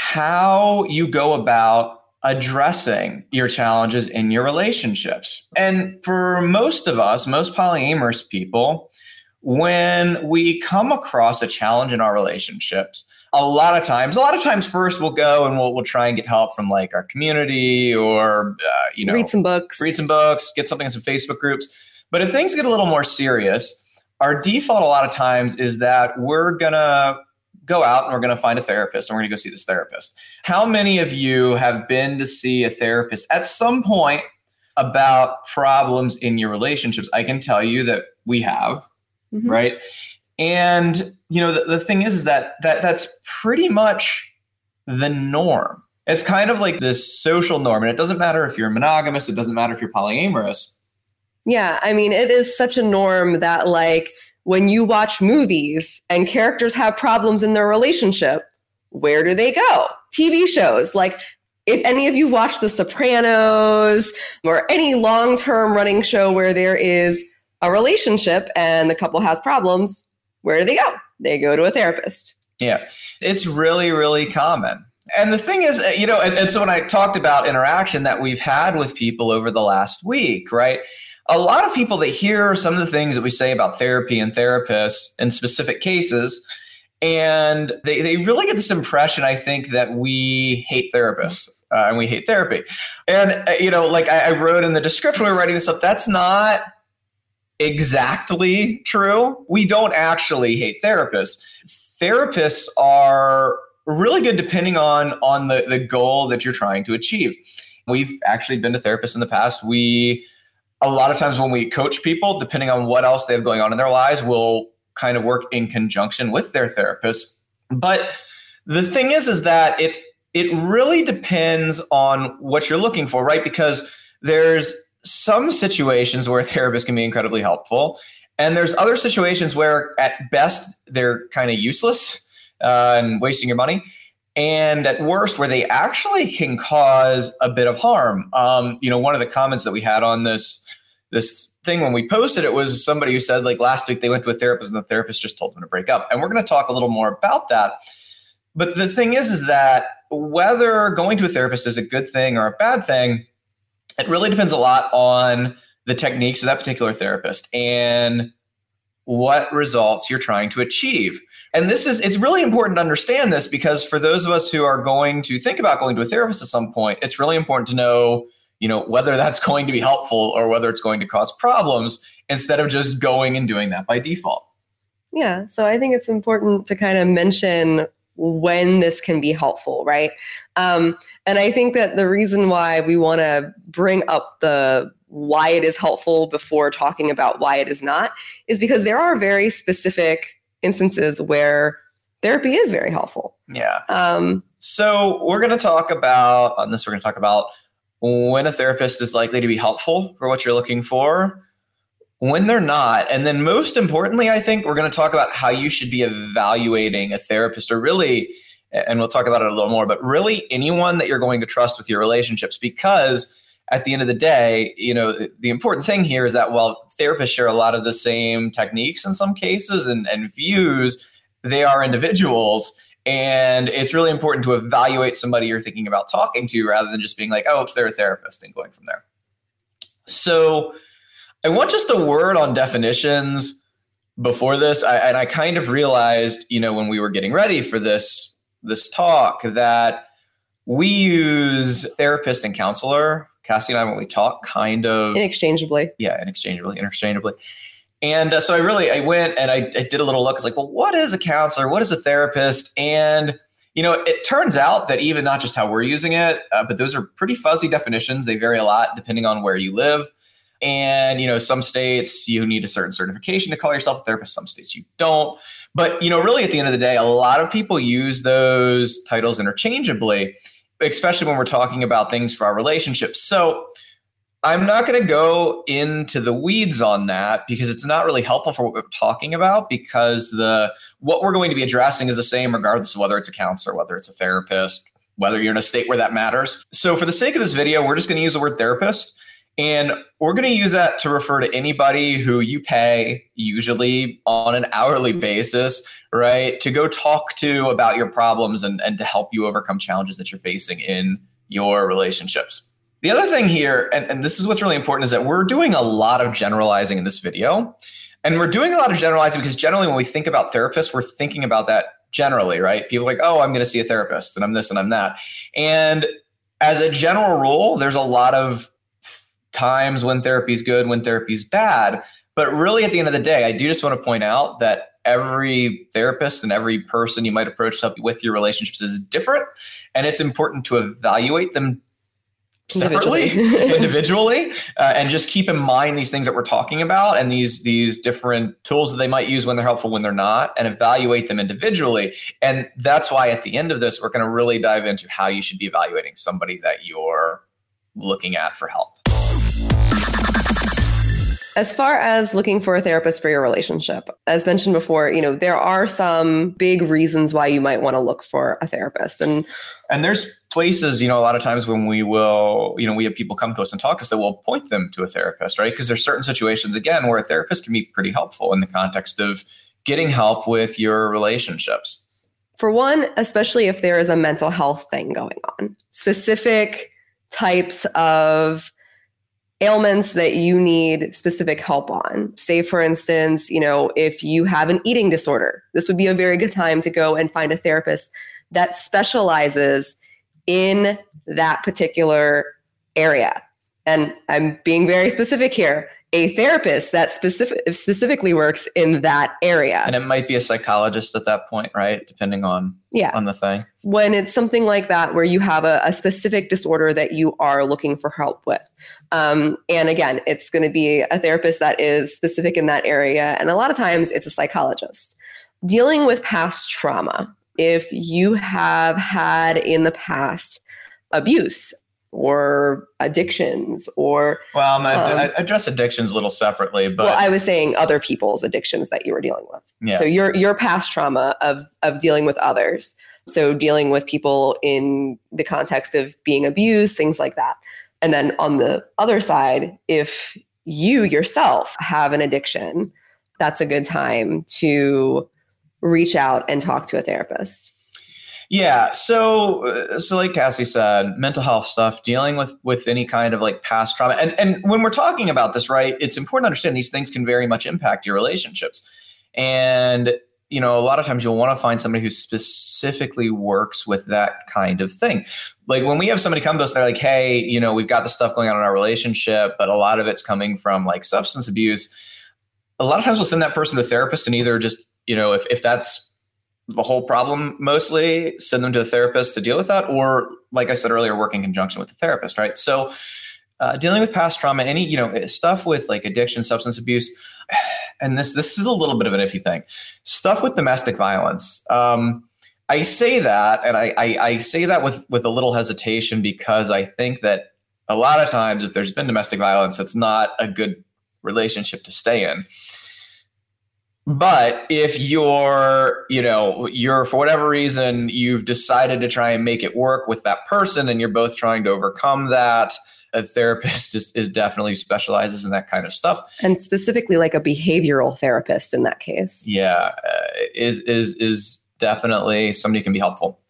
how you go about addressing your challenges in your relationships. And for most of us, most polyamorous people, when we come across a challenge in our relationships, a lot of times, a lot of times first we'll go and we'll, we'll try and get help from like our community or, uh, you know, read some books, read some books, get something in some Facebook groups. But if things get a little more serious, our default a lot of times is that we're going to go out and we're going to find a therapist and we're going to go see this therapist. How many of you have been to see a therapist at some point about problems in your relationships? I can tell you that we have, mm-hmm. right? And you know, the, the thing is, is that that that's pretty much the norm. It's kind of like this social norm, and it doesn't matter if you're monogamous, it doesn't matter if you're polyamorous. Yeah, I mean, it is such a norm that like when you watch movies and characters have problems in their relationship, where do they go? TV shows like if any of you watch The Sopranos or any long term running show where there is a relationship and the couple has problems, where do they go? They go to a therapist. Yeah, it's really, really common. And the thing is, you know, and, and so when I talked about interaction that we've had with people over the last week, right? A lot of people that hear some of the things that we say about therapy and therapists in specific cases, and they, they really get this impression, I think, that we hate therapists. Uh, and we hate therapy. And, uh, you know, like I, I wrote in the description, we were writing this up, that's not exactly true. We don't actually hate therapists. Therapists are really good depending on on the, the goal that you're trying to achieve. We've actually been to therapists in the past. We a lot of times when we coach people, depending on what else they have going on in their lives, we'll kind of work in conjunction with their therapist. But the thing is, is that it it really depends on what you're looking for, right? Because there's some situations where a therapist can be incredibly helpful, and there's other situations where, at best, they're kind of useless uh, and wasting your money and at worst where they actually can cause a bit of harm. Um, you know one of the comments that we had on this this thing when we posted it was somebody who said like last week they went to a therapist and the therapist just told them to break up. And we're going to talk a little more about that. But the thing is is that whether going to a therapist is a good thing or a bad thing it really depends a lot on the techniques of that particular therapist. And what results you're trying to achieve. And this is it's really important to understand this because for those of us who are going to think about going to a therapist at some point it's really important to know you know whether that's going to be helpful or whether it's going to cause problems instead of just going and doing that by default. Yeah. So i think it's important to kind of mention when this can be helpful right? Um, and i think that the reason why we want to bring up the why it is helpful before talking about why it is not is because there are very specific instances where therapy is very helpful yeah um, so we're going to talk about on this we're going to talk about when a therapist is likely to be helpful for what you're looking for, when they're not. And then, most importantly, I think we're going to talk about how you should be evaluating a therapist, or really, and we'll talk about it a little more, but really anyone that you're going to trust with your relationships because at the end of the day, you know, the important thing here is that while therapists share a lot of the same techniques in some cases and, and views, they are individuals and it's really important to evaluate somebody you're thinking about talking to rather than just being like, oh, they're a therapist and going from there. So I want just a word on definitions before this. I, and I kind of realized, you know, when we were getting ready for this this talk that we use therapist and counselor Cassie and I when we talk, kind of Inexchangeably. yeah, interchangeably, interchangeably. And uh, so I really I went and I, I did a little look. It's like, well, what is a counselor? What is a therapist? And you know, it turns out that even not just how we're using it, uh, but those are pretty fuzzy definitions. They vary a lot depending on where you live. And you know, some states you need a certain certification to call yourself a therapist. Some states you don't. But you know, really at the end of the day, a lot of people use those titles interchangeably, especially when we're talking about things for our relationships. So I'm not going to go into the weeds on that because it's not really helpful for what we're talking about because the what we're going to be addressing is the same regardless of whether it's a counselor, whether it's a therapist, whether you're in a state where that matters. So for the sake of this video, we're just going to use the word therapist and we're going to use that to refer to anybody who you pay, usually on an hourly mm-hmm. basis, right, to go talk to about your problems and, and to help you overcome challenges that you're facing in your relationships. The other thing here, and, and this is what's really important, is that we're doing a lot of generalizing in this video. And we're doing a lot of generalizing because generally when we think about therapists, we're thinking about that generally, right? People are like, oh, I'm going to see a therapist and I'm this and I'm that. And as a general rule, there's a lot of times when therapy is good, when therapy is bad. But really, at the end of the day, I do just want to point out that every therapist and every person you might approach to help you with your relationships is different. And it's important to evaluate them separately Individually. individually uh, and just keep in mind these things that we're talking about and these these different tools that they might use when they're helpful when they're not and evaluate them individually and that's why at the end of this we're going to really dive into how you should be evaluating somebody that you're looking at for help As far as looking for a therapist for your relationship, as mentioned before, you know, there are some big reasons why you might want to look for a therapist. And and there's places you know a lot of times when we will you know we have people come to us and talk to us that will point them to a therapist right because there's certain situations again where a therapist can be pretty helpful in the context of getting help with your relationships for one, especially if there is a mental health thing going on, specific types of ailments that you need specific help on. Say, for instance, you know, if you have an eating disorder, this would be a very good time to go and find a therapist that specializes in that particular area. And I'm being very specific here. A therapist that specific, specifically works in that area. and it might be a psychologist at that point right? Depending on Yeah. on the thing. When it's something like that where you have a, a specific disorder that you are looking for help with. Um, and again it's going to be a therapist that is specific in that area and a lot of times it's a psychologist. Dealing with past trauma. If you have had in the past abuse or addictions or well Um, I address addictions a little separately but well, I was saying other people's addictions that you were dealing with. Yeah. So your your past trauma of of dealing with others. So dealing with people in the context of being abused, things like that. And then on the other side, if you yourself have an addiction, that's a good time to reach out and talk to a therapist. Yeah. So, uh, so like Cassie said, mental health stuff, dealing with with any kind of like past trauma, and and when we're talking about this, right, it's important to understand these things can very much impact your relationships, and you know, a lot of times you'll want to find somebody who specifically works with that kind of thing. Like when we have somebody come to us, they're like, "Hey, you know, we've got this stuff going on in our relationship, but a lot of it's coming from like substance abuse." A lot of times we'll send that person to a therapist and either just, you know, if if that's the whole problem mostly send them to a therapist to deal with that or like i said earlier work in conjunction with the therapist right? So uh, dealing with past trauma any you know stuff with like addiction substance abuse and this this is a little bit of an iffy thing stuff with domestic violence um, i say that and I, I i say that with with a little hesitation because i think that a lot of times if there's been domestic violence it's not a good relationship to stay in but if you're, you know, you're for whatever reason, you've decided to try and make it work with that person and you're both trying to overcome that, a therapist is, is definitely specializes in that kind of stuff. And specifically like a behavioral therapist in that case. Yeah, uh, is is is definitely somebody can be helpful.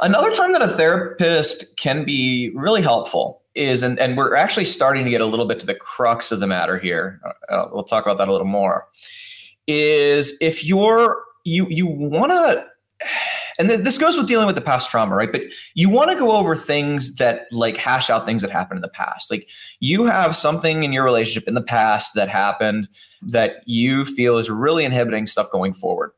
Another time that a therapist can be really helpful is, and, and we're actually starting to get a little bit to the crux of the matter here. Uh, we'll talk about that a little more. Is if you're you you want to and this, this goes with dealing with the past trauma, right? But you want to go over things that like hash out things that happened in the past. Like you have something in your relationship in the past that happened that you feel is really inhibiting stuff going forward.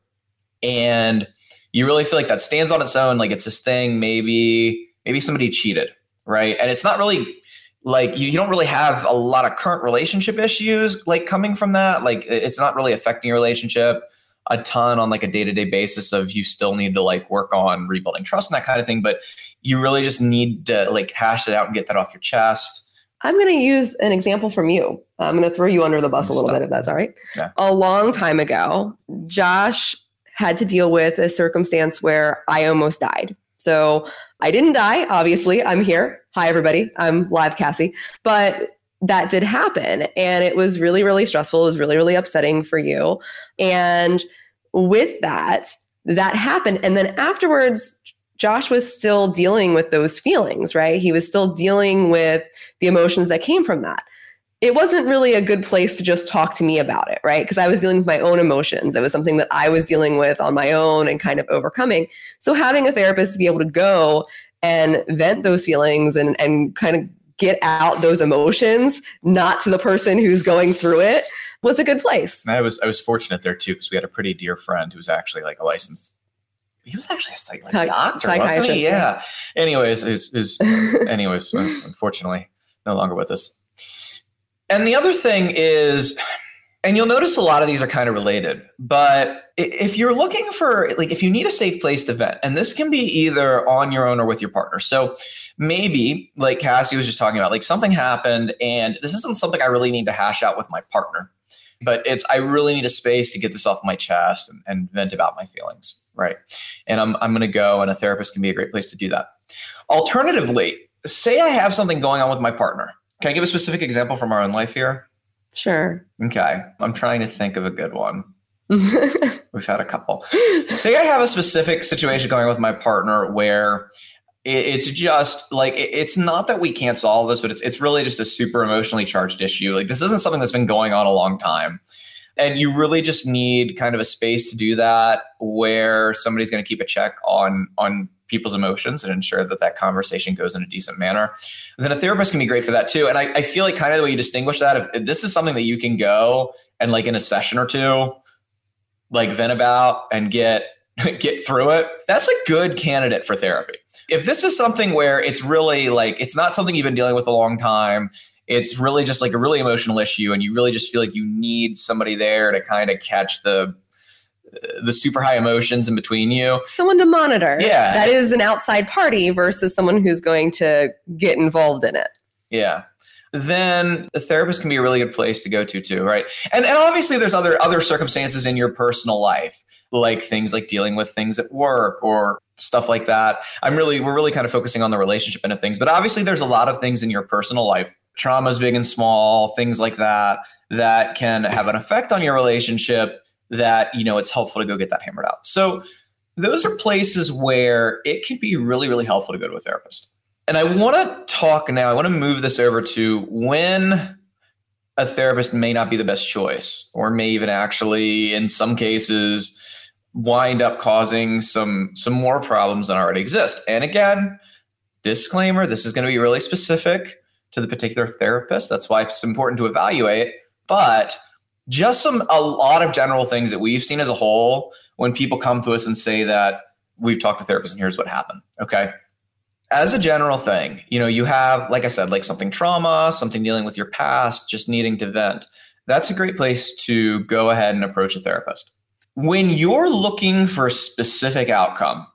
And you really feel like that stands on its own. Like it's this thing, maybe, maybe somebody cheated, right? And it's not really like you, you don't really have a lot of current relationship issues like coming from that. Like it's not really affecting your relationship a ton on like a day-to-day basis of you still need to like work on rebuilding trust and that kind of thing but you really just need to like hash it out and get that off your chest i'm going to use an example from you i'm going to throw you under the bus a little bit if that's all right yeah. a long time ago josh had to deal with a circumstance where i almost died so i didn't die obviously. I'm here. Hi everybody. I'm live cassie. But that did happen and it was really really stressful. It was really really upsetting for you. And with that that happened. And then afterwards josh was still dealing with those feelings right? He was still dealing with the emotions that came from that it wasn't really a good place to just talk to me about it right because i was dealing with my own emotions it was something that i was dealing with on my own and kind of overcoming so having a therapist to be able to go and vent those feelings and and kind of get out those emotions, not to the person who's going through it, was a good place. And I was I was fortunate there too because we had a pretty dear friend who was actually like a licensed. He was actually a psych- like doctor, psychiatrist. He? Yeah. Anyways, was, it was anyways, unfortunately, no longer with us. And the other thing is, and you'll notice a lot of these are kind of related, but if you're looking for like if you need a safe place to vent, and this can be either on your own or with your partner. So maybe like Cassie was just talking about, like something happened, and this isn't something I really need to hash out with my partner, but it's I really need a space to get this off my chest and, and vent about my feelings, right? And I'm I'm gonna go, and a therapist can be a great place to do that. Alternatively, say I have something going on with my partner. Can I give a specific example from our own life here? Sure. Okay. I'm trying to think of a good one. We've had a couple. Say I have a specific situation going with my partner where it's just like it's not that we can't solve this, but it's it's really just a super emotionally charged issue. Like this isn't something that's been going on a long time. And you really just need kind of a space to do that where somebody's going to keep a check on on people's emotions and ensure that that conversation goes in a decent manner. And then a therapist can be great for that too. And I, I feel like kind of the way you distinguish that, if, if this is something that you can go and like in a session or two, like vent about and get get through it, that's a good candidate for therapy. If this is something where it's really like it's not something you've been dealing with a long time, it's really just like a really emotional issue and you really just feel like you need somebody there to kind of catch the the super high emotions in between you. Someone to monitor. Yeah. That is an outside party versus someone who's going to get involved in it. Yeah. Then the therapist can be a really good place to go to too, right? And and obviously there's other other circumstances in your personal life, like things like dealing with things at work or stuff like that. I'm really we're really kind of focusing on the relationship end of things, but obviously there's a lot of things in your personal life, traumas big and small, things like that that can have an effect on your relationship that you know it's helpful to go get that hammered out. So those are places where it can be really really helpful to go to a therapist. And I want to talk now. I want to move this over to when a therapist may not be the best choice, or may even actually, in some cases, wind up causing some some more problems than already exist. And again, disclaimer: this is going to be really specific to the particular therapist. That's why it's important to evaluate. But just some a lot of general things that we've seen as a whole when people come to us and say that we've talked to therapists and here's what happened. Okay as a general thing, you know, you have, like I said, like something trauma, something dealing with your past, just needing to vent. That's a great place to go ahead and approach a therapist. When you're looking for a specific outcome,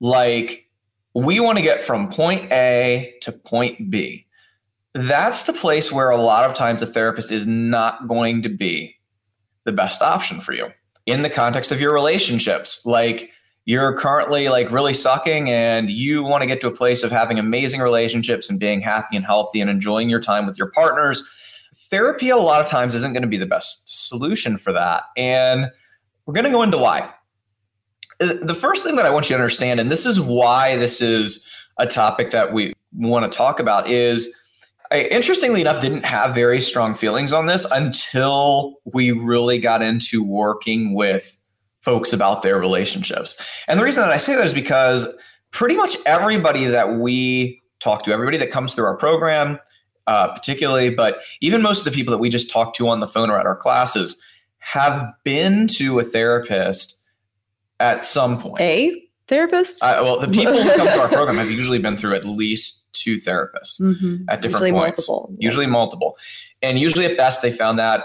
like we want to get from point A to point B, that's the place where a lot of times the therapist is not going to be the best option for you in the context of your relationships. Like, you're currently like really sucking and you want to get to a place of having amazing relationships and being happy and healthy and enjoying your time with your partners, therapy a lot of times isn't going to be the best solution for that. And we're going to go into why. Uh, the first thing that I want you to understand, and this is why this is a topic that we want to talk about, is I, interestingly enough, didn't have very strong feelings on this until we really got into working with folks about their relationships. And the reason that I say that is because pretty much everybody that we talk to, everybody that comes through our program, uh, particularly, but even most of the people that we just talk to on the phone or at our classes have been to a therapist at some point. A therapist? Uh, well, the people who come to our program have usually been through at least two therapists mm-hmm. at different usually points. Multiple. Usually multiple. And usually at best, they found that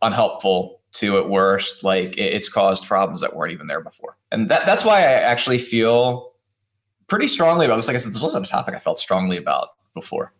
unhelpful to at worst, like it's caused problems that weren't even there before. And that, that's why I actually feel pretty strongly about this. Like I said, this wasn't a topic I felt strongly about before.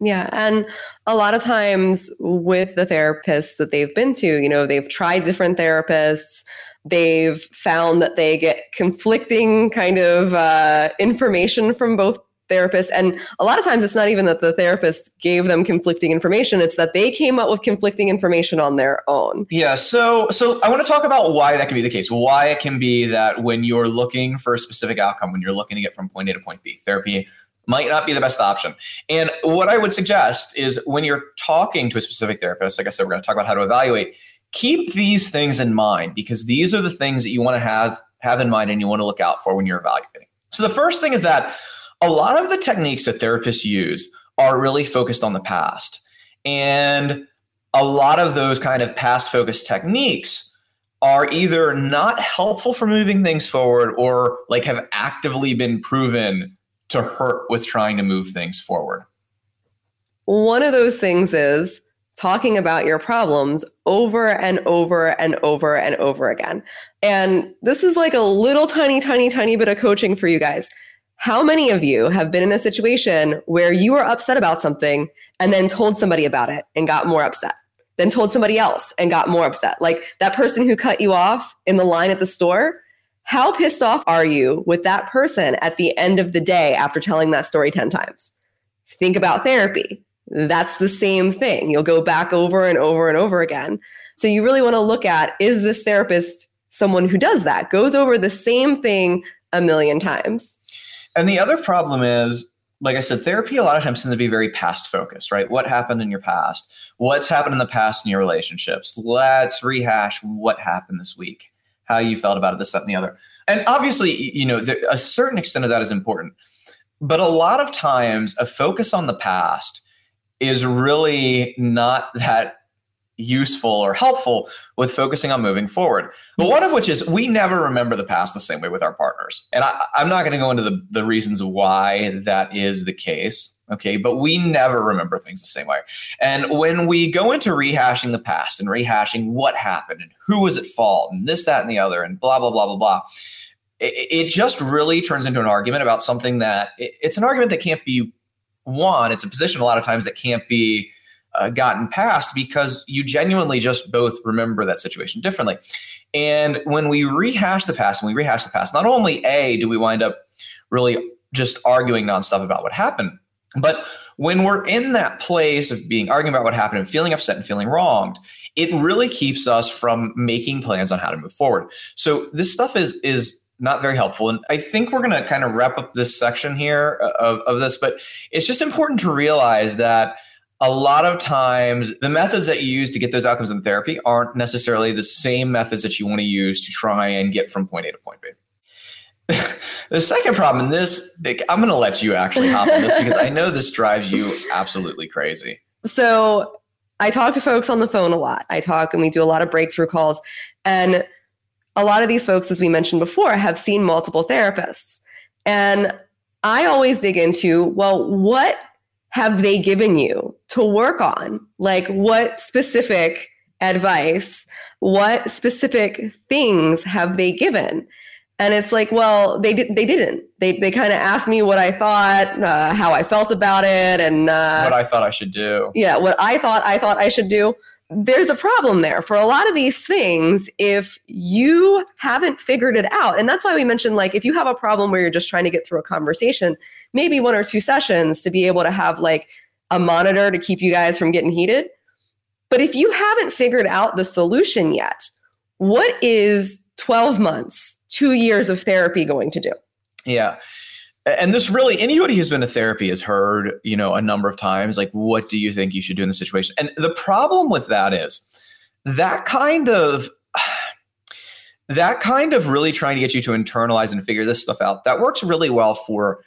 Yeah. And a lot of times with the therapists that they've been to, you know, they've tried different therapists. They've found that they get conflicting kind of uh, information from both therapists. And a lot of times it's not even that the therapist gave them conflicting information, it's that they came up with conflicting information on their own. Yeah. So so I want to talk about why that can be the case. Why it can be that when you're looking for a specific outcome, when you're looking to get from point A to point B, therapy might not be the best option. And what I would suggest is when you're talking to a specific therapist, like I said, we're going to talk about how to evaluate, keep these things in mind because these are the things that you want to have have in mind and you want to look out for when you're evaluating. So the first thing is that a lot of the techniques that therapists use are really focused on the past. And a lot of those kind of past focused techniques are either not helpful for moving things forward or like have actively been proven to hurt with trying to move things forward. One of those things is talking about your problems over and over and over and over again. And this is like a little tiny, tiny, tiny bit of coaching for you guys. How many of you have been in a situation where you were upset about something and then told somebody about it and got more upset? Then told somebody else and got more upset? Like that person who cut you off in the line at the store. How pissed off are you with that person at the end of the day after telling that story 10 times? Think about therapy. That's the same thing. You'll go back over and over and over again. So you really want to look at is this therapist someone who does that, goes over the same thing a million times? And the other problem is, like I said, therapy a lot of times tends to be very past focused, right? What happened in your past? What's happened in the past in your relationships? Let's rehash what happened this week, how you felt about it, this, that, and the other. And obviously, you know, there, a certain extent of that is important. But a lot of times, a focus on the past is really not that useful or helpful with focusing on moving forward. But one of which is we never remember the past the same way with our partners. And I, am not going to go into the, the reasons why that is the case. Okay. But we never remember things the same way. And when we go into rehashing the past and rehashing what happened and who was at fault and this, that, and the other, and blah, blah, blah, blah, blah. It, just really turns into an argument about something that it, it's an argument that can't be won. It's a position a lot of times that can't be uh, gotten past because you genuinely just both remember that situation differently. And when we rehash the past and we rehash the past, not only A, do we wind up really just arguing nonstop about what happened, but when we're in that place of being arguing about what happened and feeling upset and feeling wronged, it really keeps us from making plans on how to move forward. So this stuff is is not very helpful. And I think we're going to kind of wrap up this section here uh, of, of this, but it's just important to realize that a lot of times the methods that you use to get those outcomes in therapy aren't necessarily the same methods that you want to use to try and get from point A to point B. the second problem in this, I'm going to let you actually hop on this because I know this drives you absolutely crazy. So I talk to folks on the phone a lot. I talk and we do a lot of breakthrough calls. And a lot of these folks, as we mentioned before, have seen multiple therapists. And I always dig into, well, what have they given you to work on? Like, what specific advice, what specific things have they given? And it's like, well, they did, they didn't. They they kind of asked me what I thought, uh, how I felt about it, and uh, what I thought I should do. Yeah, what I thought I thought I should do there's a problem there for a lot of these things if you haven't figured it out. And that's why we mentioned like if you have a problem where you're just trying to get through a conversation, maybe one or two sessions to be able to have like a monitor to keep you guys from getting heated. But if you haven't figured out the solution yet, what is 12 months, 2 years of therapy going to do? Yeah and this really anybody who's been to therapy has heard you know a number of times like what do you think you should do in the situation and the problem with that is that kind of that kind of really trying to get you to internalize and figure this stuff out, that works really well for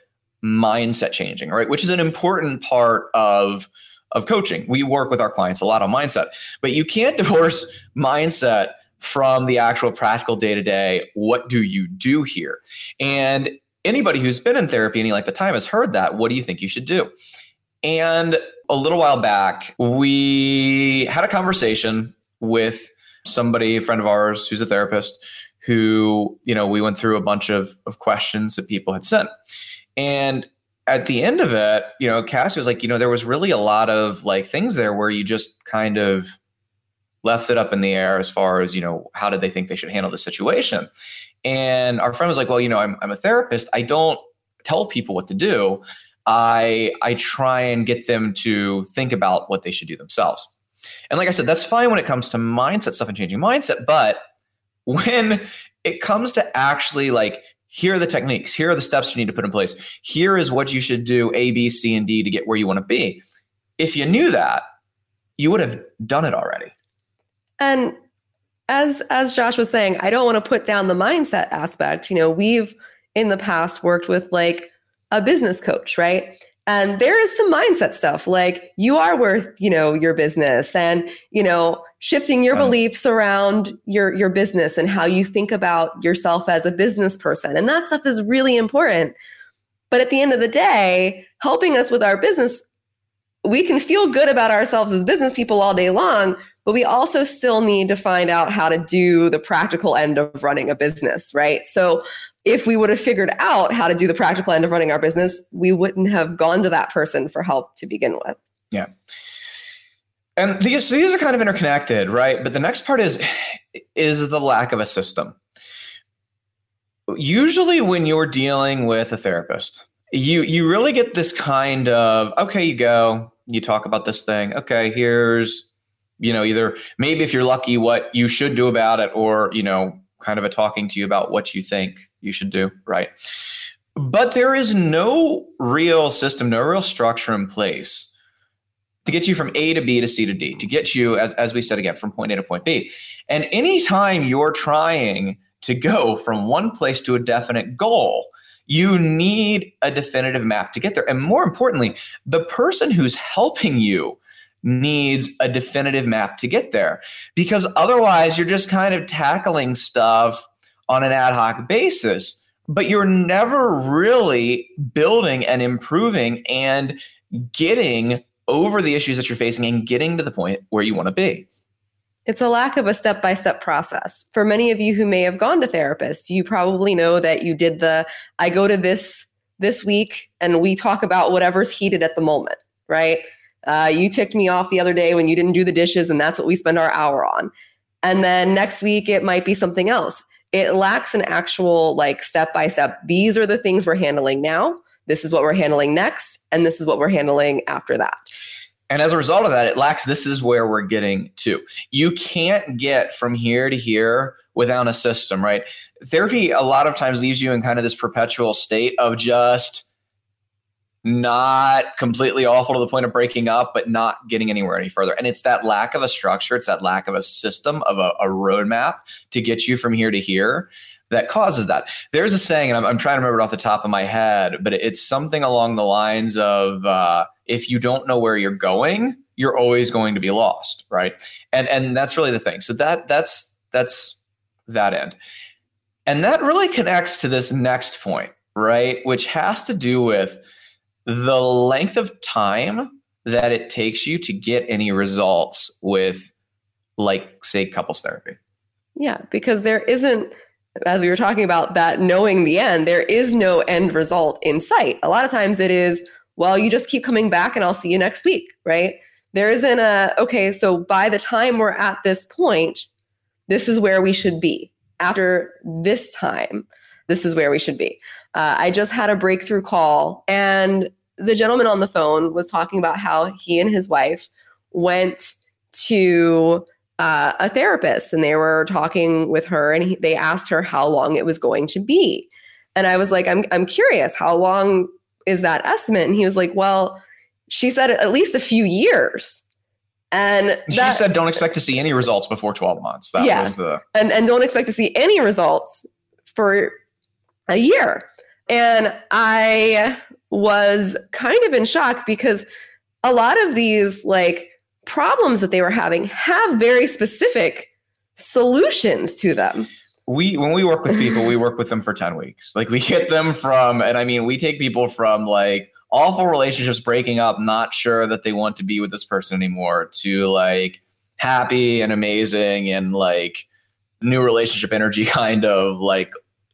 mindset changing, right? Which is an important part of of coaching. We work with our clients a lot on mindset, but you can't divorce mindset from the actual practical day to day. What do you do here? And anybody who's been in therapy any length of time has heard that. What do you think you should do? And a little while back, we had a conversation with somebody, a friend of ours who's a therapist, who, you know, we went through a bunch of, of questions that people had sent. And at the end of it, you know, Cassie was like, you know, there was really a lot of like things there where you just kind of left it up in the air as far as, you know, how did they think they should handle the situation? And our friend was like, well, you know, I'm, I'm a therapist. I don't tell people what to do. I I try and get them to think about what they should do themselves. And like I said, that's fine when it comes to mindset stuff and changing mindset, but when it comes to actually like here are the techniques, here are the steps you need to put in place. Here is what you should do A, B, C, and D to get where you want to be. If you knew that, you would have done it already. And as as Josh was saying, I don't want to put down the mindset aspect. You know, we've in the past worked with like a business coach, right? And there is some mindset stuff like you are worth, you know, your business and, you know, shifting your beliefs around your your business and how you think about yourself as a business person. And that stuff is really important. But at the end of the day, helping us with our business, we can feel good about ourselves as business people all day long, but we also still need to find out how to do the practical end of running a business, right? So if we would have figured out how to do the practical end of running our business, we wouldn't have gone to that person for help to begin with. Yeah. And these these are kind of interconnected, right? But the next part is is the lack of a system. Usually when you're dealing with a therapist, you you really get this kind of okay, you go, you talk about this thing. Okay, here's you know, either maybe if you're lucky what you should do about it or, you know, kind of a talking to you about what you think you should do, right? But there is no real system, no real structure in place to get you from A to B to C to D, to get you, as, as we said again, from point A to point B. And anytime you're trying to go from one place to a definite goal, you need a definitive map to get there. And more importantly, the person who's helping you needs a definitive map to get there because otherwise you're just kind of tackling stuff on an ad hoc basis but you're never really building and improving and getting over the issues that you're facing and getting to the point where you want to be it's a lack of a step by step process. For many of you who may have gone to therapists, you probably know that you did the I go to this this week and we talk about whatever's heated at the moment, right? Uh, you ticked me off the other day when you didn't do the dishes, and that's what we spend our hour on. And then next week, it might be something else. It lacks an actual, like, step by step. These are the things we're handling now. This is what we're handling next. And this is what we're handling after that. And as a result of that, it lacks this is where we're getting to. You can't get from here to here without a system, right? Therapy a lot of times leaves you in kind of this perpetual state of just not completely awful to the point of breaking up, but not getting anywhere any further. And it's that lack of a structure, it's that lack of a system, of a, a roadmap to get you from here to here that causes that. There's a saying, and I'm, I'm, trying to remember it off the top of my head, but it's something along the lines of uh, if you don't know where you're going, you're always going to be lost, right? And and that's really the thing. So that that's that's that end. And that really connects to this next point, right? Which has to do with the length of time that it takes you to get any results with like say couples therapy. Yeah because there isn't as we were talking about that knowing the end there is no end result in sight. A lot of times it is well you just keep coming back and i'll see you next week right? There isn't a okay so by the time we're at this point this is where we should be. After this time this is where we should be. Uh, i just had a breakthrough call and the gentleman on the phone was talking about how he and his wife went to uh, a therapist and they were talking with her and he, they asked her how long it was going to be. And I was like, I'm, I'm curious, how long is that estimate? And he was like, well, she said at least a few years. And she that, said, "Don't expect to see any results before 12 months." That Yeah. was the and and don't expect to see any results for a year. And I was kind of in shock because a lot of these like problems that they were having have very specific solutions to them. we when we work with people, we work with them for 10 weeks. Like we get them from, and I mean, we take people from like awful relationships breaking up, not sure that they want to be with this person anymore, to like happy and amazing and like new relationship energy kind of like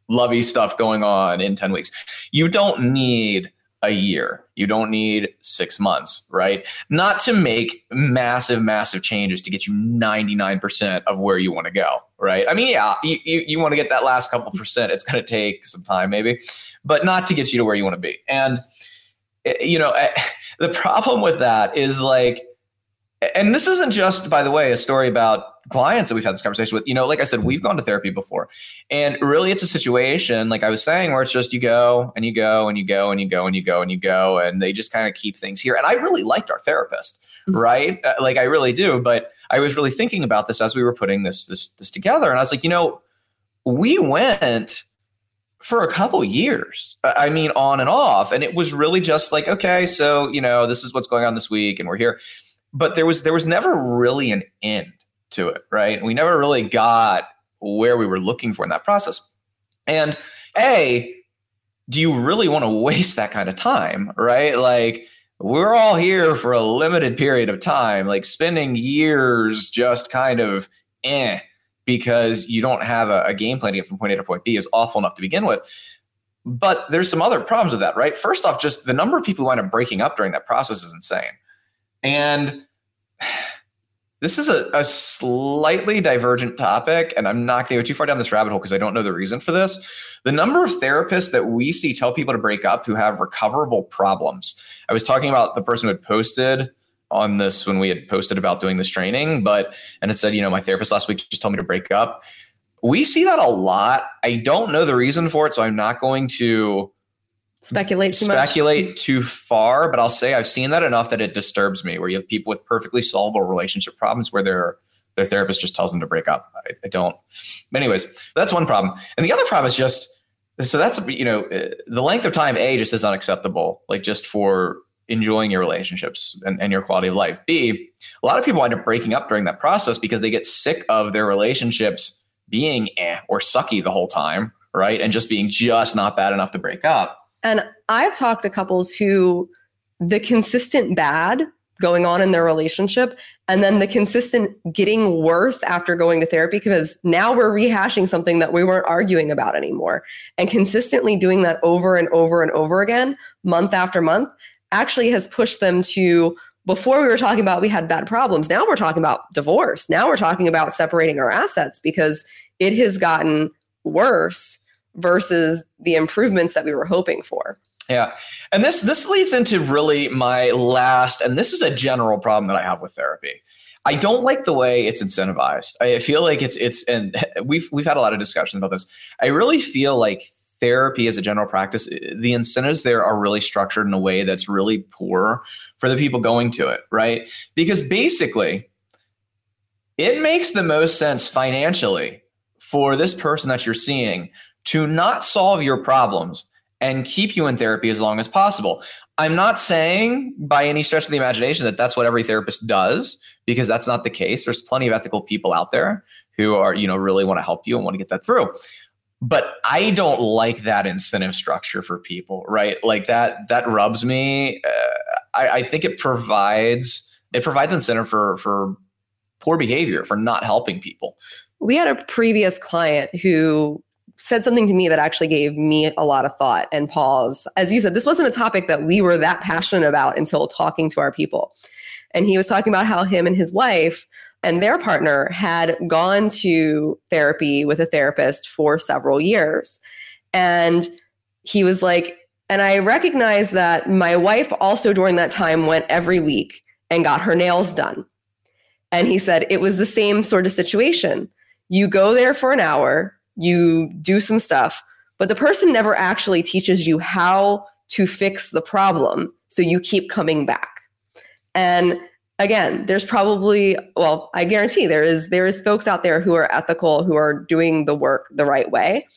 lovey stuff going on in 10 weeks. You don't need a year. You don't need six months, right? Not to make massive, massive changes to get you 99% of where you want to go, right? I mean, yeah, you, you, you want to get that last couple percent. It's going to take some time, maybe, but not to get you to where you want to be. And, eh, you know, eh, the problem with that is like, and this isn't just, by the way, a story about clients that we've had this conversation with. You know, like I said, we've gone to therapy before, and really, it's a situation like I was saying, where it's just you go and you go and you go and you go and you go and you go, and they just kind of keep things here. And I really liked our therapist, right? Uh, Like I really do. But I was really thinking about this as we were putting this this this together, and I was like, you know, we went for a couple years. I mean, on and off, and it was really just like, okay, so you know, this is what's going on this week, and we're here. But there was there was never really an end to it, right? We never really got where we were looking for in that process. And a, do you really want to waste that kind of time, right? Like we're all here for a limited period of time, like spending years just kind of eh because you don't have a, a game plan to get from point A to point B is awful enough to begin with. But there's some other problems with that, right? First off, just the number of people who wind up breaking up during that process is insane. And this is a, a slightly divergent topic, and I'm not going to go too far down this rabbit hole because I don't know the reason for this. The number of therapists that we see tell people to break up who have recoverable problems. I was talking about the person who had posted on this when we had posted about doing this training, but and it said, you know, my therapist last week just told me to break up. We see that a lot. I don't know the reason for it, so I'm not going to Speculate too much. too far, but I'll say I've seen that enough that it disturbs me. Where you have people with perfectly solvable relationship problems where their their therapist just tells them to break up. I, I don't. But anyways, that's one problem, and the other problem is just so that's you know uh, the length of time a just is unacceptable. Like just for enjoying your relationships and, and your quality of life. B, a lot of people wind up breaking up during that process because they get sick of their relationships being eh or sucky the whole time, right? And just being just not bad enough to break up. And I've talked to couples who the consistent bad going on in their relationship and then the consistent getting worse after going to therapy because now we're rehashing something that we weren't arguing about anymore. And consistently doing that over and over and over again, month after month, actually has pushed them to before we were talking about we had bad problems. Now we're talking about divorce. Now we're talking about separating our assets because it has gotten worse versus the improvements that we were hoping for. Yeah. And this this leads into really my last and this is a general problem that I have with therapy. I don't like the way it's incentivized. I feel like it's it's and we've we've had a lot of discussions about this. I really feel like therapy as a general practice eh, the incentives there are really structured in a way that's really poor for the people going to it, right? Because basically it makes the most sense financially for this person that you're seeing to not solve your problems and keep you in therapy as long as possible. I'm not saying by any stretch of the imagination that that's what every therapist does because that's not the case. There's plenty of ethical people out there who are, you know, really want to help you and want to get that through. But I don't like that incentive structure for people, right? Like that that rubs me. Uh, I, I think it provides it provides incentive for for poor behavior for not helping people. We had a previous client who said something to me that actually gave me a lot of thought and pause. As you said, this wasn't a topic that we were that passionate about until talking to our people. And he was talking about how him and his wife and their partner had gone to therapy with a therapist for several years. And he was like, and I recognize that my wife also during that time went every week and got her nails done. And he said it was the same sort of situation. You go there for an hour, you do some stuff, but the person never actually teaches you how to fix the problem. So you keep coming back. And again, there's probably well, I guarantee there is there is folks out there who are ethical, who are doing the work the right way.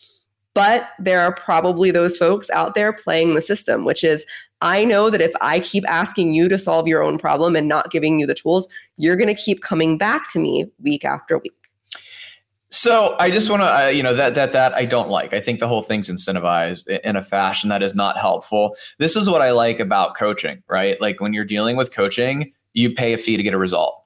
But there are probably those folks out there playing the system, which is I know that if I keep asking you to solve your own problem and not giving you the tools, you're going to keep coming back to me week after week. So I just want to, uh, you know, that that that I don't like. I think the whole thing's incentivized in a fashion that is not helpful. This is what I like about coaching, right? Like when you're dealing with coaching, you pay a fee to get a result,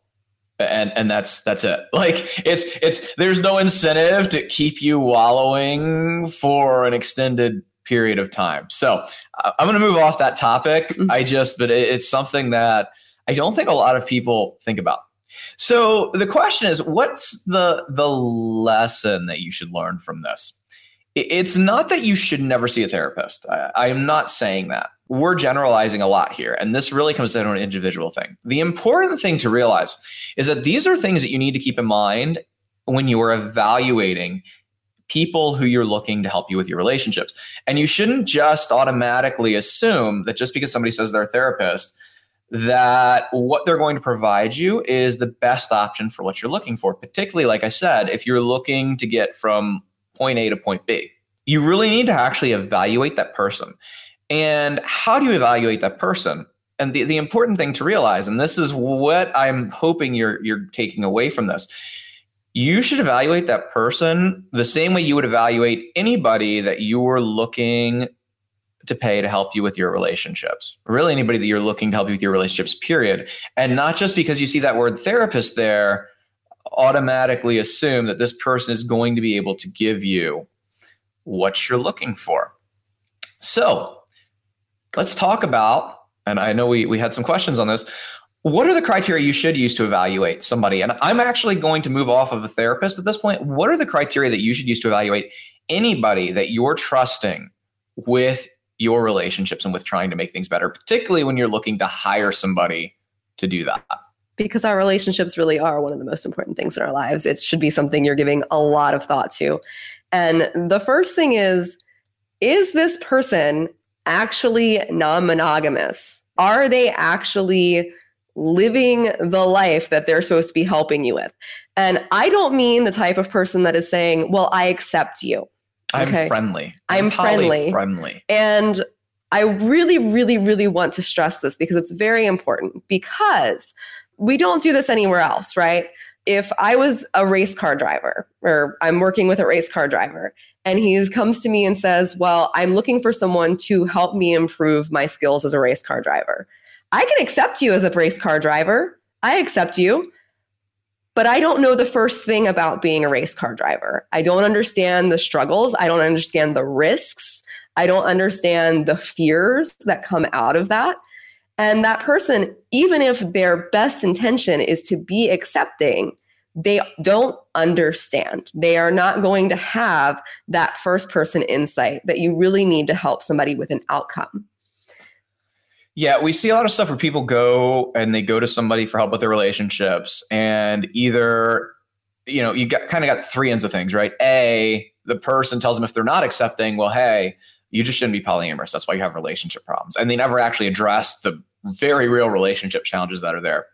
and and that's that's it. Like it's it's there's no incentive to keep you wallowing for an extended period of time. So I'm going to move off that topic. Mm-hmm. I just, but it, it's something that I don't think a lot of people think about. So the question is, what's the the lesson that you should learn from this? It's not that you should never see a therapist. I, am not saying that. We're generalizing a lot here, and this really comes down to an individual thing. The important thing to realize is that these are things that you need to keep in mind when you are evaluating people who you're looking to help you with your relationships. And you shouldn't just automatically assume that just because somebody says they're a therapist, that what they're going to provide you is the best option for what you're looking for. Particularly, like I said, if you're looking to get from point A to point B, you really need to actually evaluate that person. And how do you evaluate that person? And the, the important thing to realize, and this is what I'm hoping you're you're taking away from this, you should evaluate that person the same way you would evaluate anybody that you were looking to pay to help you with your relationships. Really, anybody that you're looking to help you with your relationships, period. And not just because you see that word therapist there, automatically assume that this person is going to be able to give you what you're looking for. So let's talk about, and I know we, we had some questions on this. What are the criteria you should use to evaluate somebody? And I'm actually going to move off of a therapist at this point. What are the criteria that you should use to evaluate anybody that you're trusting with your relationships and with trying to make things better, particularly when you're looking to hire somebody to do that. Because our relationships really are one of the most important things in our lives. It should be something you're giving a lot of thought to. And the first thing is is this person actually non monogamous? Are they actually living the life that they're supposed to be helping you with? And I don't mean the type of person that is saying, well, I accept you. I'm okay. friendly. I'm, I'm friendly. Friendly. And I really, really, really want to stress this because it's very important because we don't do this anywhere else, right? If I was a race car driver or I'm working with a race car driver and he comes to me and says, Well, I'm looking for someone to help me improve my skills as a race car driver. I can accept you as a race car driver. I accept you but I don't know the first thing about being a race car driver. I don't understand the struggles. I don't understand the risks. I don't understand the fears that come out of that. And that person, even if their best intention is to be accepting, they don't understand. They are not going to have that first person insight that you really need to help somebody with an outcome. Yeah, we see a lot of stuff where people go and they go to somebody for help with their relationships, and either you know you got kind of got three ends of things, right? A, the person tells them if they're not accepting, well, hey, you just shouldn't be polyamorous. That's why you have relationship problems, and they never actually address the very real relationship challenges that are there.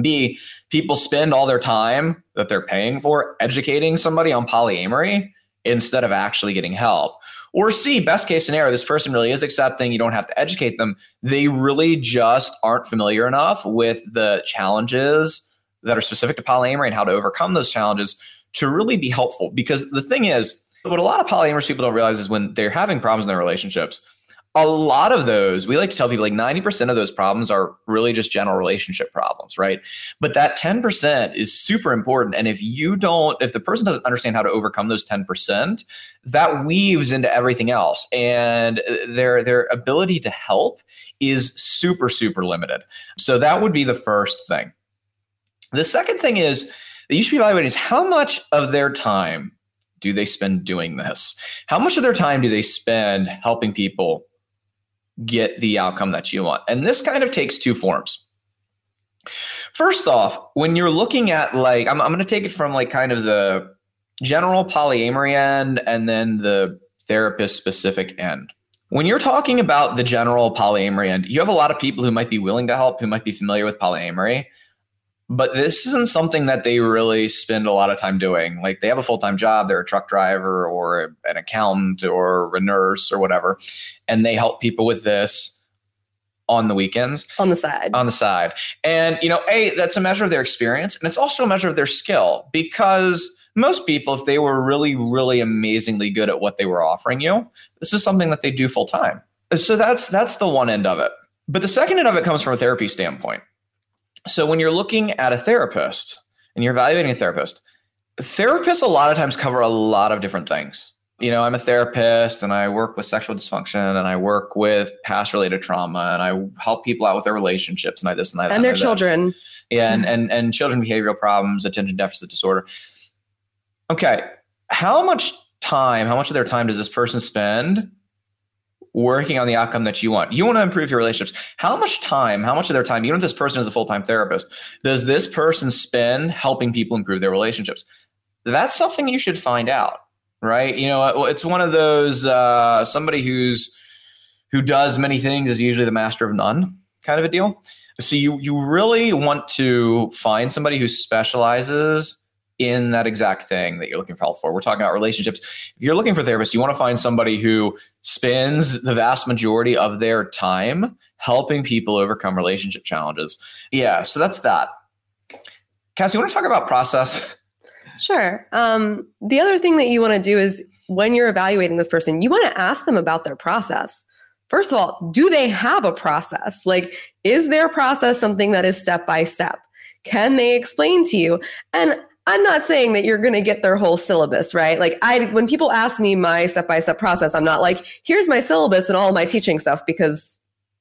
B, people spend all their time that they're paying for educating somebody on polyamory instead of actually getting help. Or C, best case scenario, this person really is accepting. You don't have to educate them. They really just aren't familiar enough with the challenges that are specific to polyamory and how to overcome those challenges to really be helpful. Because the thing is, what a lot of polyamorous people don't realize is when they're having problems in their relationships, a lot of those, we like to tell people like 90% of those problems are really just general relationship problems, right? But that 10% is super important. And if you don't, if the person doesn't understand how to overcome those 10%, that weaves into everything else. And uh, their their ability to help is super, super limited. So that would be the first thing. The second thing is that you should be evaluating is how much of their time do they spend doing this? How much of their time do they spend helping people get the outcome that you want. And this kind of takes two forms. First off, when you're looking at like, I'm, I'm going to take it from like kind of the general polyamory end and then the therapist specific end. When you're talking about the general polyamory end, you have a lot of people who might be willing to help, who might be familiar with polyamory, but this isn't something that they really spend a lot of time doing. Like they have a full time job, they're a truck driver or an accountant or a nurse or whatever, and they help people with this on the weekends. On the side. On the side. And you know a that's a measure of their experience and it's also a measure of their skill because most people if they were really really amazingly good at what they were offering you this is something that they do full time so that's that's the one end of it. But the second end of it comes from a therapy standpoint so when you're looking at a therapist and you're evaluating a therapist therapists a lot of times cover a lot of different things you know, I'm a therapist and I work with sexual dysfunction and I work with past related trauma and I help people out with their relationships and I this and that. And their children. Yeah, and, and and children behavioral problems, attention deficit disorder. Okay. How much time, how much of their time does this person spend working on the outcome that you want? You want to improve your relationships. How much time, how much of their time, even if this person is a full-time therapist, does this person spend helping people improve their relationships? That's something you should find out right? You know, it's one of those uh, somebody who's who does many things is usually the master of none kind of a deal. So you you really want to find somebody who specializes in that exact thing that you're looking for help for. We're talking about relationships. If you're looking for therapists, you want to find somebody who spends the vast majority of their time helping people overcome relationship challenges. Yeah, so that's that. Cassie, you want to talk about process? Sure. Um, the other thing that you want to do is when you're evaluating this person, you want to ask them about their process. First of all, do they have a process? Like, is their process something that is step by step? Can they explain to you? And I'm not saying that you're going to get their whole syllabus, right? Like I when people ask me my step-by-step process, I'm not like, here's my syllabus and all my teaching stuff because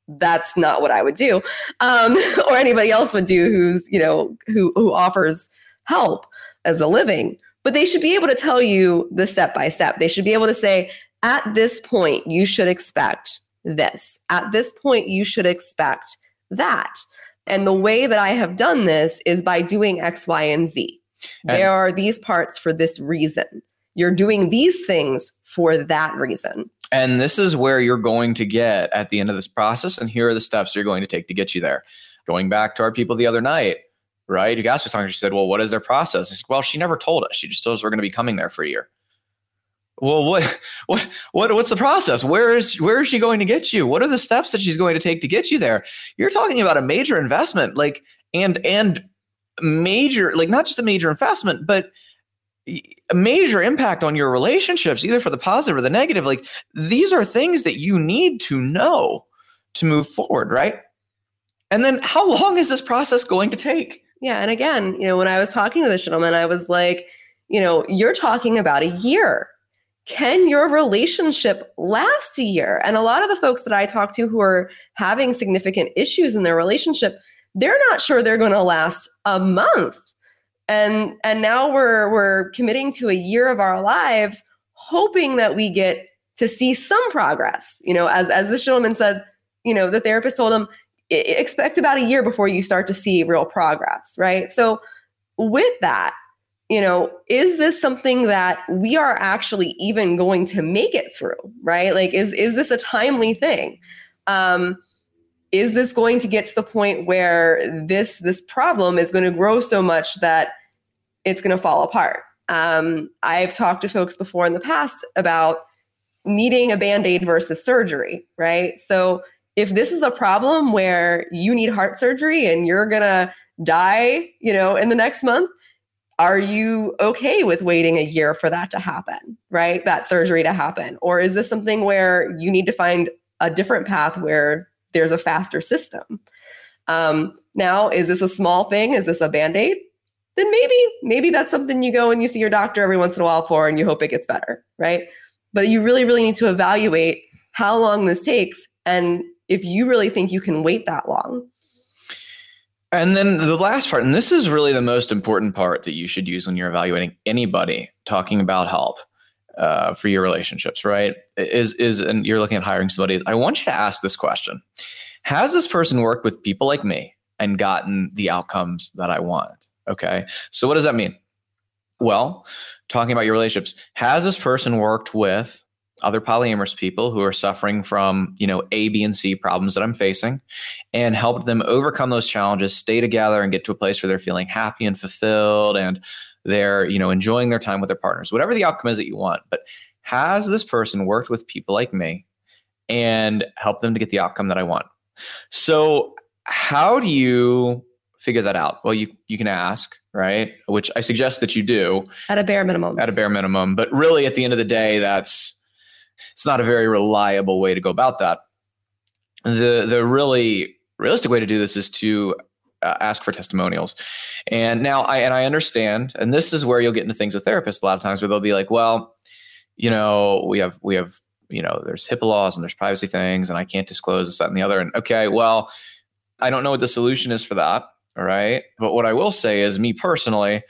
that's not what I would do. Um, or anybody else would do who's, you know, who who offers help as a living, but they should be able to tell you the step by step. They should be able to say, at this point, you should expect this. At this point, you should expect that. And the way that I have done this is by doing X, Y, and Z. And there are these parts for this reason. You're doing these things for that reason. And this is where you're going to get at the end of this process. And here are the steps you're going to take to get you there. Going back to our people the other night, right? You asked something. She said, "Well, what is their process?" I said, "Well, she never told us. She just told us we're going to be coming there for a year." Well, what, what, what, what's the process? Where is, where is she going to get you? What are the steps that she's going to take to get you there? You're talking about a major investment, like, and, and major, like, not just a major investment, but a major impact on your relationships, either for the positive or the negative. Like, these are things that you need to know to move forward, right? And then, how long is this process going to take? Yeah. And again, you know, when I was talking to this gentleman, I was like, you know, you're talking about a year. Can your relationship last a year? And a lot of the folks that I talk to who are having significant issues in their relationship, they're not sure they're going to last a month. And and now we're we're committing to a year of our lives hoping that we get to see some progress. You know, as as this gentleman said, you know, the therapist told him, expect about a year before you start to see real progress, right? So, with that, you know, is this something that we are actually even going to make it through, right? Like, is is this a timely thing? Um, is this going to get to the point where this this problem is going to grow so much that it's going to fall apart? Um, I've talked to folks before in the past about needing a band-aid versus surgery, right? So if this is a problem where you need heart surgery and you're going to die, you know, in the next month, are you okay with waiting a year for that to happen, right? That surgery to happen? Or is this something where you need to find a different path where there's a faster system? Um, now, is this a small thing? Is this a band aid? Then maybe, maybe that's something you go and you see your doctor every once in a while for and you hope it gets better, right? But you really, really need to evaluate how long this takes and if you really think you can wait that long. And then the last part, and this is really the most important part that you should use when you're evaluating anybody talking about help uh, for your relationships, right? Is is and you're looking at hiring somebody. I want you to ask this question: Has this person worked with people like me and gotten the outcomes that I want? Okay, so what does that mean? Well, talking about your relationships, has this person worked with other polyamorous people who are suffering from, you know, A, B, and C problems that I'm facing and help them overcome those challenges, stay together and get to a place where they're feeling happy and fulfilled and they're, you know, enjoying their time with their partners, whatever the outcome is that you want. But has this person worked with people like me and helped them to get the outcome that I want? So, how do you figure that out? Well, you you can ask, right? Which I suggest that you do at a bare minimum. At a bare minimum, but really at the end of the day that's it's not a very reliable way to go about that. The the really realistic way to do this is to uh, ask for testimonials. And now I and I understand, and this is where you'll get into things with therapists a lot of times where they'll be like, well, you know, we have we have you know, there's HIPAA laws and there's privacy things, and I can't disclose this, that, and the other. And okay, well, I don't know what the solution is for that. All right. But what I will say is, me personally,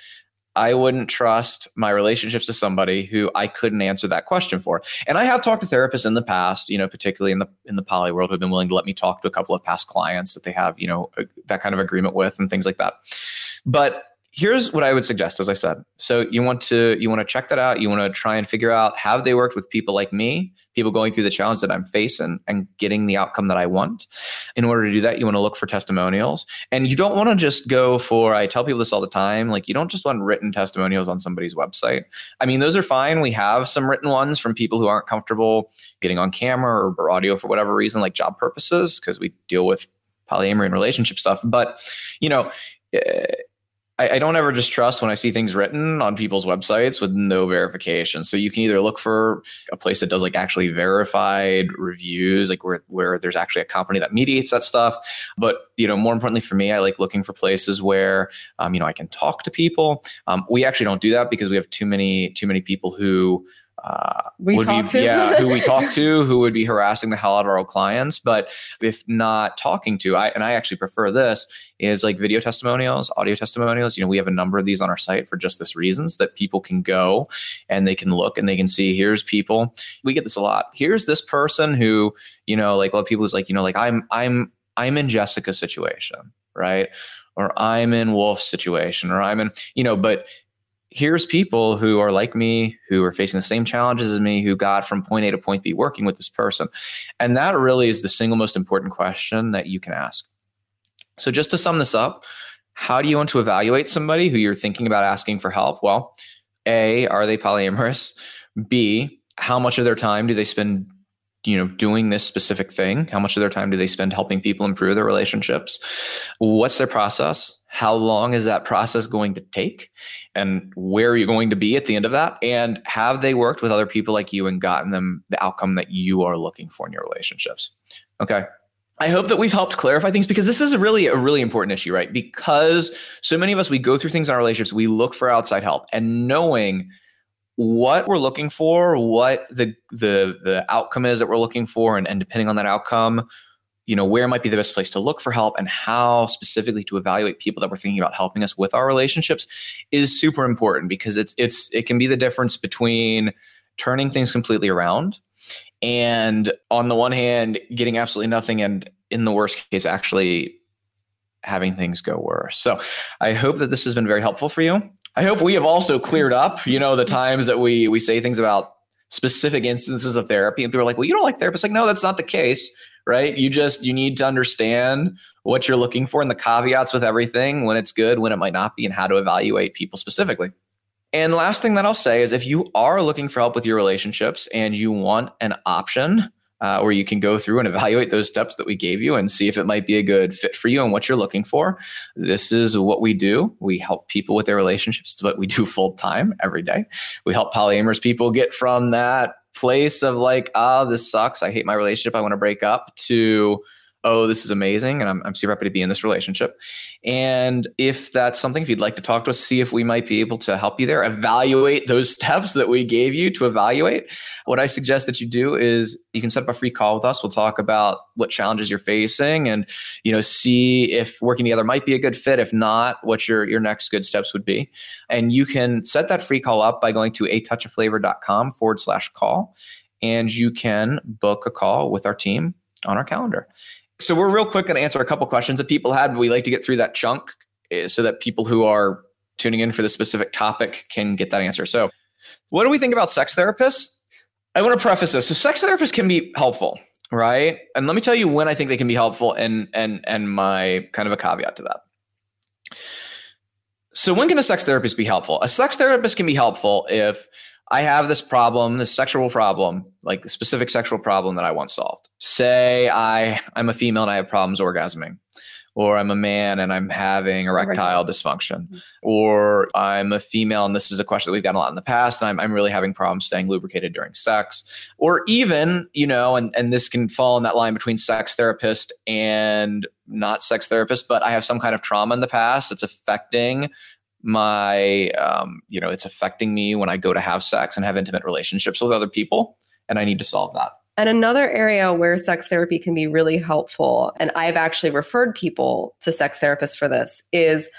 I wouldn't trust my relationships to somebody who I couldn't answer that question for. And I have talked to therapists in the past, you know, particularly in the in the poly world, who've been willing to let me talk to a couple of past clients that they have, you know, that kind of agreement with and things like that. But here's what I would suggest, as I said. So you want to you want to check that out. You want to try and figure out have they worked with people like me, people going through the challenge that I'm facing and getting the outcome that I want. In order to do that, you want to look for testimonials. And you don't want to just go for, I tell people this all the time, like you don't just want written testimonials on somebody's website. I mean, those are fine. We have some written ones from people who aren't comfortable getting on camera or audio for whatever reason, like job purposes, because we deal with polyamory and relationship stuff. But, you know, eh, I, I, don't ever just trust when I see things written on people's websites with no verification. So you can either look for a place that does like actually verified reviews, like where where there's actually a company that mediates that stuff. But you know, more importantly for me, I like looking for places where um, you know I can talk to people. Um, we actually don't do that because we have too many too many people who uh, we talk be, to? yeah who we talk to who would be harassing the hell out of our clients. But if not talking to i and i actually prefer this is like video testimonials audio testimonials. You know we have a number of these on our site for just this reasons that people can go and they can look and they can see here's people. We get this a lot. Here's this person who you know like a lot of people is like you know like i'm i'm i'm in jessica's situation right? Or i'm in wolf's situation or i'm in you know but here's people who are like me, who are facing the same challenges as me, who got from point A to point B working with this person. And that really is the single most important question that you can ask. So, just to sum this up, how do you want to evaluate somebody who you're thinking about asking for help? Well, A, are they polyamorous? B, how much of their time do they spend you know doing this specific thing how much of their time do they spend helping people improve their relationships what's their process how long is that process going to take and where are you going to be at the end of that? And have they worked with other people like you and gotten them the outcome that you are looking for in your relationships? Okay. I hope that we've helped clarify things because this is really a really important issue, right? Because so many of us we go through things in our relationships, we look for outside help, and knowing what we're looking for, what the the the outcome is that we're looking for, and, and depending on that outcome, you know where might be the best place to look for help and how specifically to evaluate people that we're thinking about helping us with our relationships is super important because it's it's it can be the difference between turning things completely around and on the one hand getting absolutely nothing and in the worst case actually having things go worse. So i hope that this has been very helpful for you. I hope we have also cleared up you know the times that we we say things about specific instances of therapy and people are like well you don't like therapists like no that's not the case right? You just you need to understand what you're looking for and the caveats with everything, when it's good, when it might not be, and how to evaluate people specifically. And last thing that I'll say is if you are looking for help with your relationships and you want an option uh, where you can go through and evaluate those steps that we gave you and see if it might be a good fit for you and what you're looking for. This is what we do. We help people with their relationships, but we do full time every day. We help polyamorous people get from that place of like, ah, oh, this sucks. I hate my relationship. I want to break up to oh, this is amazing, and I'm, I'm super happy to be in this relationship. And if that's something, if you'd like to talk to us, see if we might be able to help you there, evaluate those steps that we gave you to evaluate. What I suggest that you do is you can set up a free call with us. We'll talk about what challenges you're facing and, you know, see if working together might be a good fit. If not, what your, your next good steps would be. And you can set that free call up by going to a forward slash call. And you can book a call with our team on our calendar. So we're real quick going to answer a couple questions that people had. We like to get through that chunk eh, so that people who are tuning in for the specific topic can get that answer. So, what do we think about sex therapists? I want to preface this. So sex therapists can be helpful, right? And let me tell you when I think they can be helpful and and and my kind of a caveat to that. So when can a sex therapist be helpful? A sex therapist can be helpful if I have this problem, this sexual problem, like specific sexual problem that I want solved. Say I I'm a female and I have problems orgasming or I'm a man and I'm having erectile dysfunction, mm-hmm. or I'm a female and this is a question that we've gotten a lot in the past, and I'm, I'm really having problems staying lubricated during sex, or even, you know, and, and this can fall in that line between sex therapist and not sex therapist, but I have some kind of trauma in the past that's affecting my, um, you know, it's affecting me when I go to have sex and have intimate relationships with other people, and I need to solve that. And another area where sex therapy can be really helpful, and I've actually referred people to sex therapists for this, is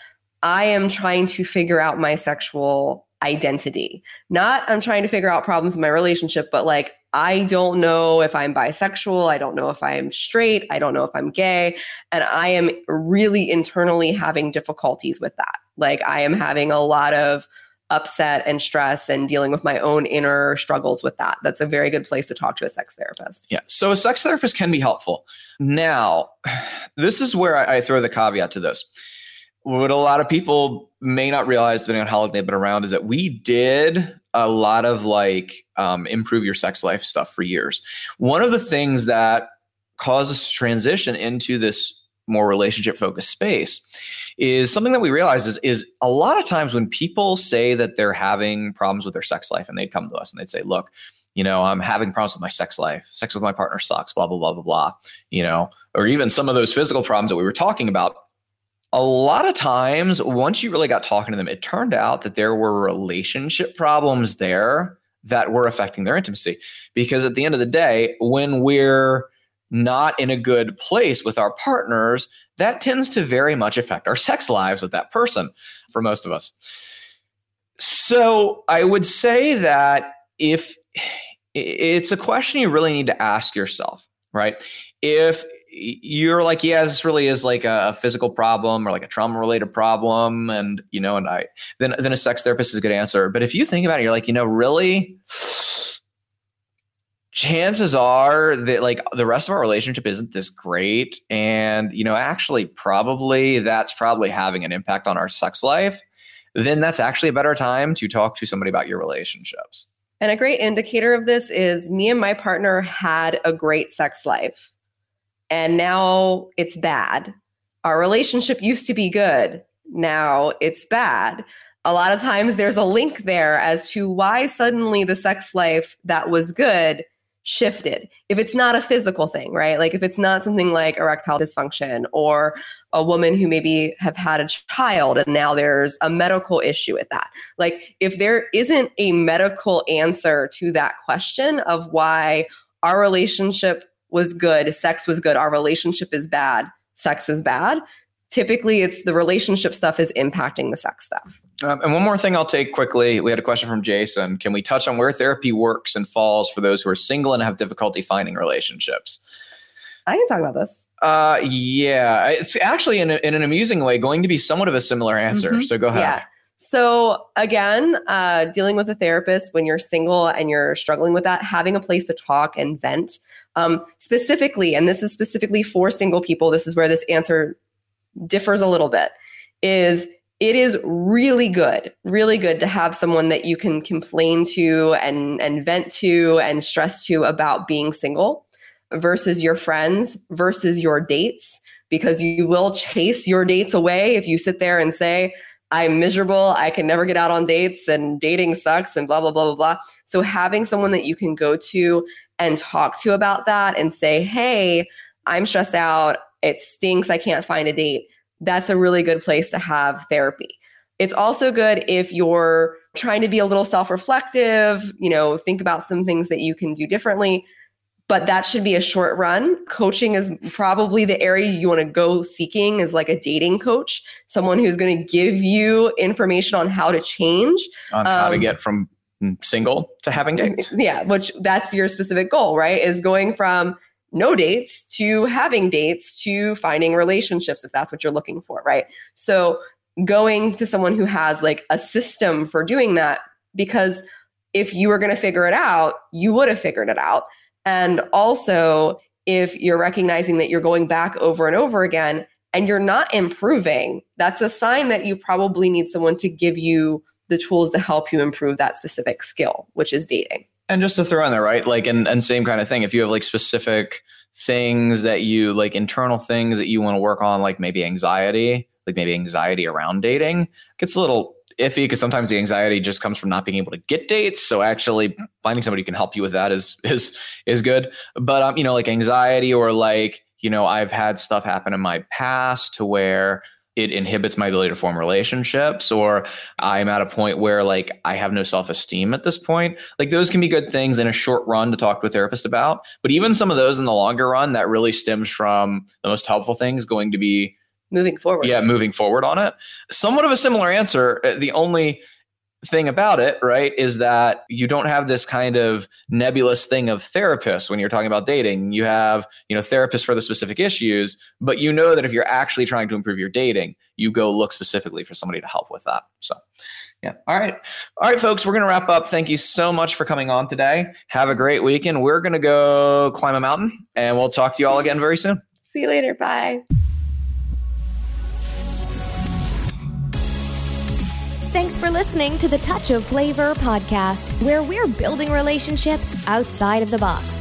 I am trying to figure out my sexual identity. Not I'm trying to figure out problems in my relationship, but like I don't know if I'm bisexual. I don't know if I'm straight. I don't know if I'm gay. And I am really internally having difficulties with that. Like I am having a lot of upset and stress and dealing with my own inner struggles with that. That's a very good place to talk to a sex therapist. Yeah. So a sex therapist can be helpful. Now, this is where I, I throw the caveat to this. What a lot of people may not realize, depending on how long they've been around, is that we did a lot of like um, improve your sex life stuff for years. One of the things that causes transition into this more relationship focused space is something that we realize is, is a lot of times when people say that they're having problems with their sex life and they'd come to us and they'd say, look, you know, I'm having problems with my sex life. Sex with my partner sucks, blah, blah, blah, blah, blah. You know, or even some of those physical problems that we were talking about. A lot of times, once you really got talking to them, it turned out that there were relationship problems there that were affecting their intimacy. Because at the end of the day, when we're not in a good place with our partners, that tends to very much affect our sex lives with that person for most of us. So I would say that if it's a question you really need to ask yourself, right? If you're like, yeah, this really is like a physical problem or like a trauma related problem, and you know, and I then then a sex therapist is a good answer. But if you think about it, you're like, you know, really chances are that like the rest of our relationship isn't this great. And you know actually probably that's probably having an impact on our sex life. Then that's actually a better time to talk to somebody about your relationships. And a great indicator of this is me and my partner had a great sex life and now it's bad our relationship used to be good now it's bad a lot of times there's a link there as to why suddenly the sex life that was good shifted. If it's not a physical thing, right? Like if it's not something like erectile dysfunction or a woman who maybe have had a child and now there's a medical issue with that. Like if there isn't a medical answer to that question of why our relationship was good, sex was good, our relationship is bad, sex is bad, typically it's the relationship stuff is impacting the sex stuff. Um, and one more thing I'll take quickly. We had a question from Jason. Can we touch on where therapy works and falls for those who are single and have difficulty finding relationships? I can talk about this. Uh, yeah, it's actually in, a, in an amusing way going to be somewhat of a similar answer. Mm-hmm. So go ahead. Yeah. So again, uh, dealing with a therapist when you're single and you're struggling with that, having a place to talk and vent. Um, specifically, and this is specifically for single people. This is where this answer differs a little bit. Is it is really good, really good to have someone that you can complain to and, and vent to and stress to about being single versus your friends versus your dates, because you will chase your dates away if you sit there and say, I'm miserable. I can never get out on dates and dating sucks and blah, blah, blah, blah, blah. So having someone that you can go to and talk to about that and say, hey, I'm stressed out. It stinks. I can't find a date that's a really good place to have therapy. It's also good if you're trying to be a little self reflective, you know, think about some things that you can do differently. But that should be a short run. Coaching is probably the area you want to go seeking is like a dating coach, someone who's going to give you information on how to change, on how um, to get from single to having dates. Yeah, which that's your specific goal, right? Is going from no dates to having dates to finding relationships if that's what you're looking for, right? So going to someone who has like a system for doing that because if you were going to figure it out, you would have figured it out. And also, if you're recognizing that you're going back over and over again and you're not improving, that's a sign that you probably need someone to give you the tools to help you improve that specific skill, which is dating. And just to throw in there, right? Like, and, and same kind of thing. If you have like specific things that you like internal things that you want to work on, like maybe anxiety, like maybe anxiety around dating, gets a little iffy because sometimes the anxiety just comes from not being able to get dates. So actually finding somebody who can help you with that is is is good. But um, you know, like anxiety or like, you know, I've had stuff happen in my past to where it inhibits my ability to form relationships or i'm at a point where like i have no self-esteem at this point like those can be good things in a short run to talk to a therapist about but even some of those in the longer run that really stems from the most helpful things going to be moving forward. Yeah, moving forward on it. Somewhat of a similar answer. Uh, the only thing about it, right, is that you don't have this kind of nebulous thing of therapists when you're talking about dating. You have, you know, therapists for the specific issues, but you know that if you're actually trying to improve your dating, you go look specifically for somebody to help with that. So, yeah. All right. All right, folks, we're going to wrap up. Thank you so much for coming on today. Have a great weekend. We're going to go climb a mountain and we'll talk to you all again very soon. See you later. Bye. Thanks for listening to the Touch of Flavor podcast, where we're building relationships outside of the box.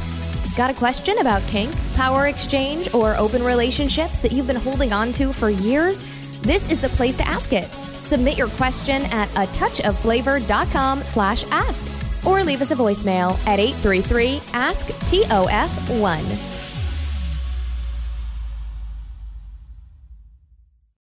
Got a question about kink, power exchange, or open relationships that you've been holding on to for years? This is the place to ask it. Submit your question at a touchofflavor.com slash ask or leave us a voicemail at 833 ask TOF1.